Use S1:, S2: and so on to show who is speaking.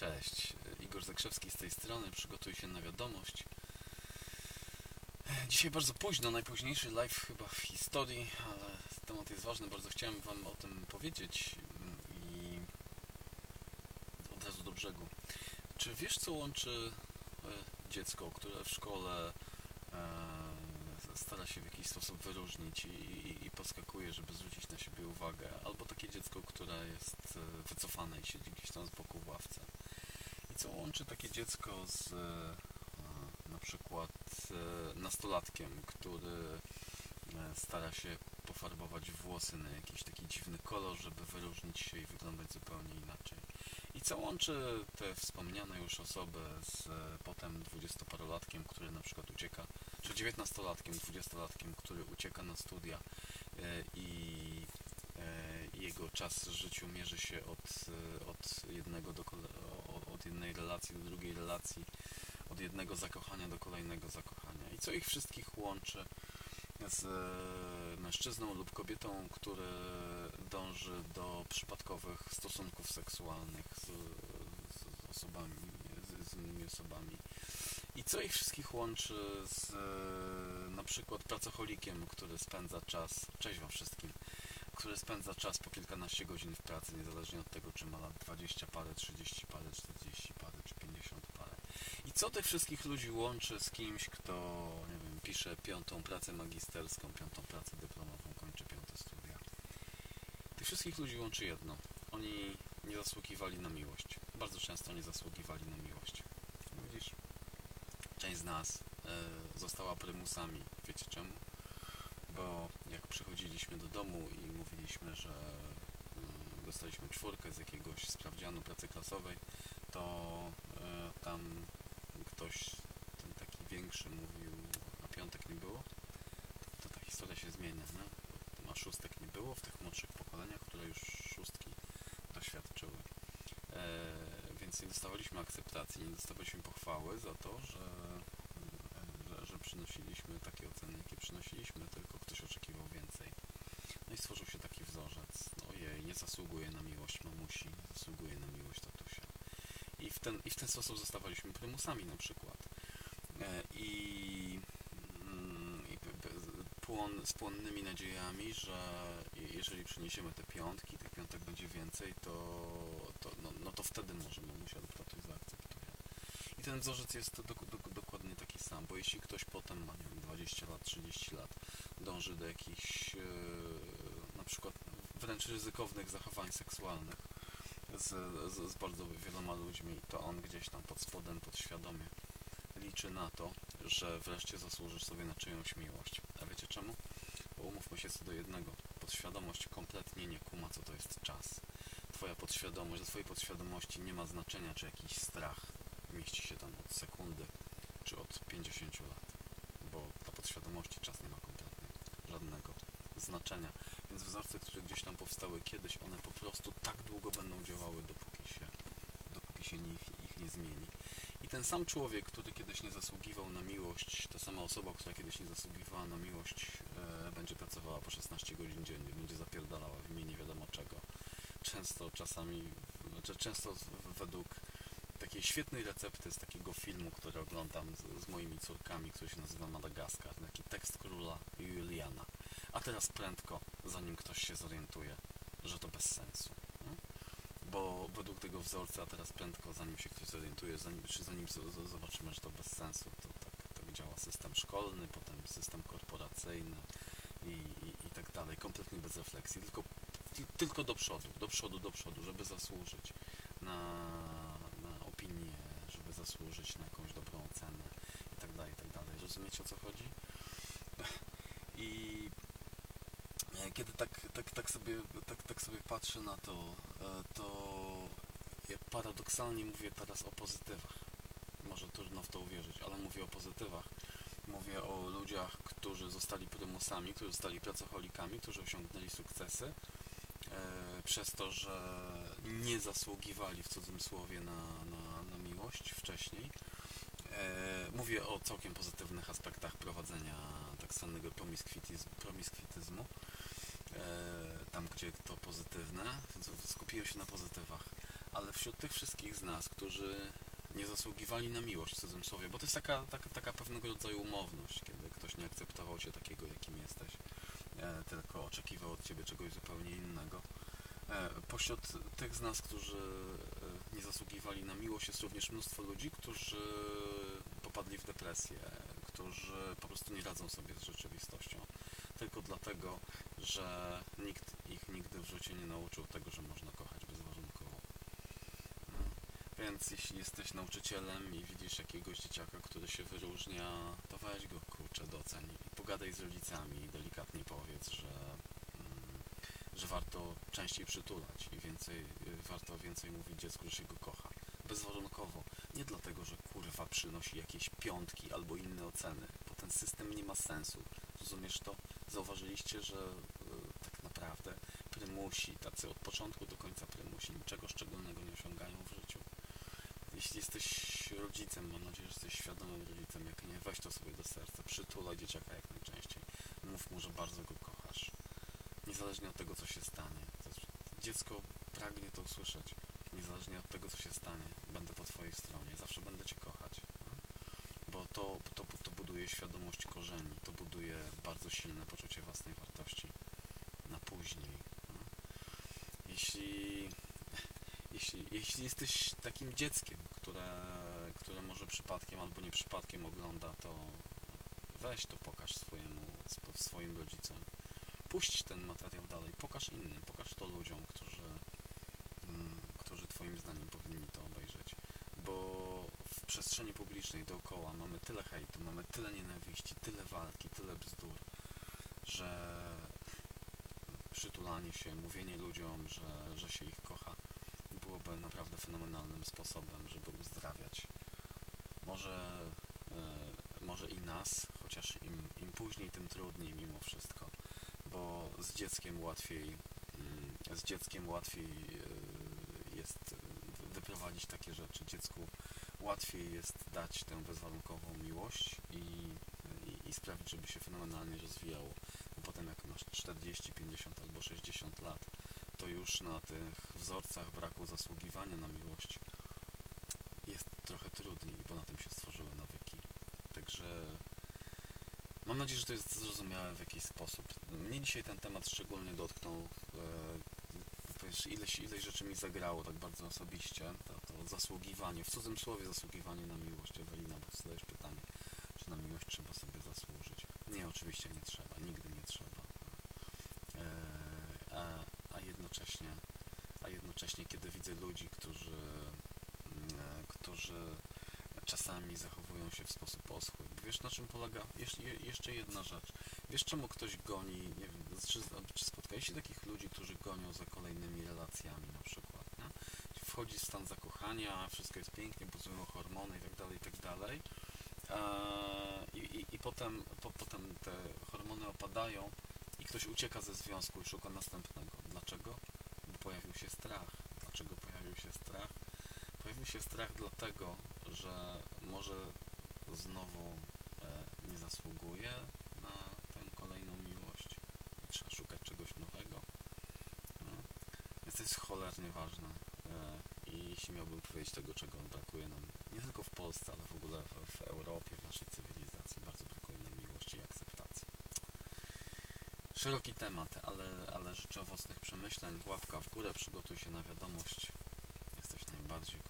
S1: Cześć, Igor Zakrzewski z tej strony, przygotuj się na wiadomość. Dzisiaj bardzo późno, najpóźniejszy live chyba w historii, ale temat jest ważny, bardzo chciałem Wam o tym powiedzieć i od razu do brzegu. Czy wiesz, co łączy e, dziecko, które w szkole e, stara się w jakiś sposób wyróżnić i, i, i podskakuje, żeby zwrócić na siebie uwagę, albo takie dziecko, które jest e, wycofane i siedzi gdzieś tam z boku w ławce? Co łączy takie dziecko z e, na przykład e, nastolatkiem, który e, stara się pofarbować włosy na jakiś taki dziwny kolor, żeby wyróżnić się i wyglądać zupełnie inaczej. I co łączy te wspomniane już osoby z potem dwudziestoparolatkiem, który na przykład ucieka, czy dziewiętnastolatkiem, dwudziestolatkiem, który ucieka na studia i jego czas w życiu mierzy się od, od jednego do kole- o- od jednej relacji do drugiej relacji, od jednego zakochania do kolejnego zakochania. I co ich wszystkich łączy z e, mężczyzną lub kobietą, który dąży do przypadkowych stosunków seksualnych z, z osobami, z, z innymi osobami. I co ich wszystkich łączy z e, na przykład pracocholikiem, który spędza czas, cześć wam wszystkim, który spędza czas po kilkanaście godzin w pracy, niezależnie od tego, czy ma lat 20 parę, 30 parę, 40 parę, czy 50 parę. I co tych wszystkich ludzi łączy z kimś, kto, nie wiem, pisze piątą pracę magisterską, piątą pracę dyplomową, kończy piąte studia. Tych wszystkich ludzi łączy jedno. Oni nie zasługiwali na miłość. Bardzo często nie zasługiwali na miłość. Widzisz? Część z nas e, została prymusami. Wiecie czemu? Bo jak przychodziliśmy do domu i mówiliśmy, że mm, dostaliśmy czwórkę z jakiegoś sprawdzianu pracy klasowej, to e, tam ktoś, ten taki większy mówił, a piątek nie było, to, ta historia się zmienia? Bo A szóstek nie było w tych młodszych pokoleniach, które już szóstki doświadczyły. E, więc nie dostawaliśmy akceptacji, nie dostawaliśmy pochwały za to, że przynosiliśmy takie oceny, jakie przynosiliśmy, tylko ktoś oczekiwał więcej. No i stworzył się taki wzorzec. Ojej, nie zasługuje na miłość mamusi, zasługuje na miłość tatusia. I w ten, i w ten sposób zostawaliśmy prymusami na przykład. E, I, mm, i płon, z płonnymi nadziejami, że je- jeżeli przyniesiemy te piątki, tych piątek będzie więcej, to, to, no, no to wtedy może mamusia lub tatuś zaakceptuje. I ten wzorzec jest do, do, sam, bo jeśli ktoś potem ma nie wiem, 20 lat, 30 lat, dąży do jakichś e, na przykład wręcz ryzykownych zachowań seksualnych z, z, z bardzo wieloma ludźmi, to on gdzieś tam pod spodem, podświadomie liczy na to, że wreszcie zasłużysz sobie na czyjąś miłość. A wiecie czemu? Bo umówmy się co do jednego. Podświadomość kompletnie nie kuma, co to jest czas. Twoja podświadomość, dla Twojej podświadomości nie ma znaczenia, czy jakiś strach mieści się tam od sekundy, czy od 50 lat. Bo dla podświadomości czas nie ma kompletnie żadnego znaczenia. Więc wzorce, które gdzieś tam powstały kiedyś, one po prostu tak długo będą działały, dopóki się, dopóki się ich, ich nie zmieni. I ten sam człowiek, który kiedyś nie zasługiwał na miłość, ta sama osoba, która kiedyś nie zasługiwała na miłość, e, będzie pracowała po 16 godzin dziennie, będzie zapierdalała w imię nie wiadomo czego. Często czasami, znaczy często według takiej świetnej recepty z takiego filmu, który oglądam z, z moimi córkami, który się nazywa Madagaskar, taki tekst króla Juliana. A teraz prędko, zanim ktoś się zorientuje, że to bez sensu. nie? Bo według tego wzorca, a teraz prędko, zanim się ktoś zorientuje, zanim, czy zanim zobaczymy, że to bez sensu, to tak, tak działa system szkolny, potem system korporacyjny i, i, i tak dalej. Kompletnie bez refleksji, tylko, ty- tylko do przodu, do przodu, do przodu, żeby zasłużyć na opinię, żeby zasłużyć na jakąś dobrą ocenę i tak dalej, i tak dalej. Rozumiecie o co chodzi? I e, kiedy tak, tak, tak, sobie, tak, tak sobie patrzę na to, e, to paradoksalnie mówię teraz o pozytywach. Może trudno w to uwierzyć, ale mówię o pozytywach. Mówię o ludziach, którzy zostali prymusami, którzy zostali pracocholikami, którzy osiągnęli sukcesy e, przez to, że nie zasługiwali w cudzym słowie na, miłość wcześniej. E, mówię o całkiem pozytywnych aspektach prowadzenia tak zwanego promiskwityzmu, e, tam gdzie to pozytywne, skupiłem się na pozytywach. ale wśród tych wszystkich z nas, którzy nie zasługiwali na miłość w cudzysłowie, bo to jest taka, taka, taka pewnego rodzaju umowność, kiedy ktoś nie akceptował cię takiego, jakim jesteś, e, tylko oczekiwał od ciebie czegoś zupełnie innego. Pośród tych z nas, którzy nie zasługiwali na miłość, jest również mnóstwo ludzi, którzy popadli w depresję, którzy po prostu nie radzą sobie z rzeczywistością. Tylko dlatego, że nikt ich nigdy w życiu nie nauczył tego, że można kochać bezwarunkowo. No. Więc jeśli jesteś nauczycielem i widzisz jakiegoś dzieciaka, który się wyróżnia, to weź go kurczę doceń i pogadaj z rodzicami i delikatnie powiedz, że, że warto częściej przytulać i więcej, y, warto więcej mówić dziecku, że się go kocha. Bezwarunkowo. Nie dlatego, że kurwa przynosi jakieś piątki albo inne oceny, bo ten system nie ma sensu. Rozumiesz to? Zauważyliście, że y, tak naprawdę prymusi, tacy od początku do końca prymusi, niczego szczególnego nie osiągają w życiu. Jeśli jesteś rodzicem, mam nadzieję, że jesteś świadomym rodzicem, jak nie, weź to sobie do serca, przytulaj dzieciaka jak najczęściej. Mów mu, że bardzo go kochasz. Niezależnie od tego, co się stanie. Dziecko pragnie to usłyszeć. Niezależnie od tego, co się stanie. Będę po twojej stronie. Zawsze będę cię kochać. Bo to, to, to buduje świadomość korzeni. To buduje bardzo silne poczucie własnej wartości. Na później. Jeśli jeśli, jeśli jesteś takim dzieckiem, które, które może przypadkiem albo nie przypadkiem ogląda, to weź to pokaż swojemu, swoim rodzicom. Puść ten materiał dalej, pokaż innym, pokaż to ludziom, którzy, mm, którzy Twoim zdaniem powinni to obejrzeć. Bo w przestrzeni publicznej dookoła mamy tyle hejtu, mamy tyle nienawiści, tyle walki, tyle bzdur, że przytulanie się, mówienie ludziom, że, że się ich kocha, byłoby naprawdę fenomenalnym sposobem, żeby uzdrawiać. Może, e, może i nas, chociaż im, im później, tym trudniej mimo wszystko, bo z dzieckiem łatwiej, mm, z dzieckiem łatwiej e, jest e, wyprowadzić takie rzeczy. Dziecku łatwiej jest dać tę bezwarunkową miłość i, i, i sprawić, żeby się fenomenalnie rozwijało. Bo potem jak masz 40, 50 albo 60 lat, to już na tych wzorcach braku zasługiwania na miłość jest trochę trudniej, bo na tym się stworzyły nawyki. Także mam nadzieję, że to jest zrozumiałe w jakiś sposób. Mnie dzisiaj ten temat szczególnie dotknął. E, wiesz, ileś, ileś rzeczy mi zagrało tak bardzo osobiście. To, to zasługiwanie, w cudzym słowie zasługiwanie na miłość. Ewelina, bo zadajesz pytanie, czy na miłość trzeba sobie zasłużyć. Nie, oczywiście nie trzeba, nigdy nie trzeba. E, a, a jednocześnie, a jednocześnie, kiedy widzę ludzi, którzy, mm, e, którzy czasami zachowują się w sposób oschły. Wiesz na czym polega? Jeszcze, jeszcze jedna rzecz. Wiesz czemu ktoś goni, nie wiem, czy, czy spotkałeś się takich ludzi, którzy gonią za kolejnymi relacjami na przykład, nie? Wchodzi w stan zakochania, wszystko jest pięknie, buzują hormony i tak dalej, i tak. Eee, I, i, i potem, po, potem te hormony opadają i ktoś ucieka ze związku i szuka następnego. Dlaczego? Bo pojawił się strach. Dlaczego pojawił się strach? Pojawił się strach dlatego, że może znowu e, nie zasługuje na tę kolejną miłość trzeba szukać czegoś nowego. No. Więc to jest cholernie ważne. E, I jeśli miałbym powiedzieć tego, czego brakuje nam nie tylko w Polsce, ale w ogóle w, Europie, w naszej cywilizacji, bardzo brakuje nam miłości i akceptacji. Szeroki temat, ale, ale życzę owocnych przemyśleń. Łapka w górę, przygotuj się na wiadomość. Jesteś najbardziej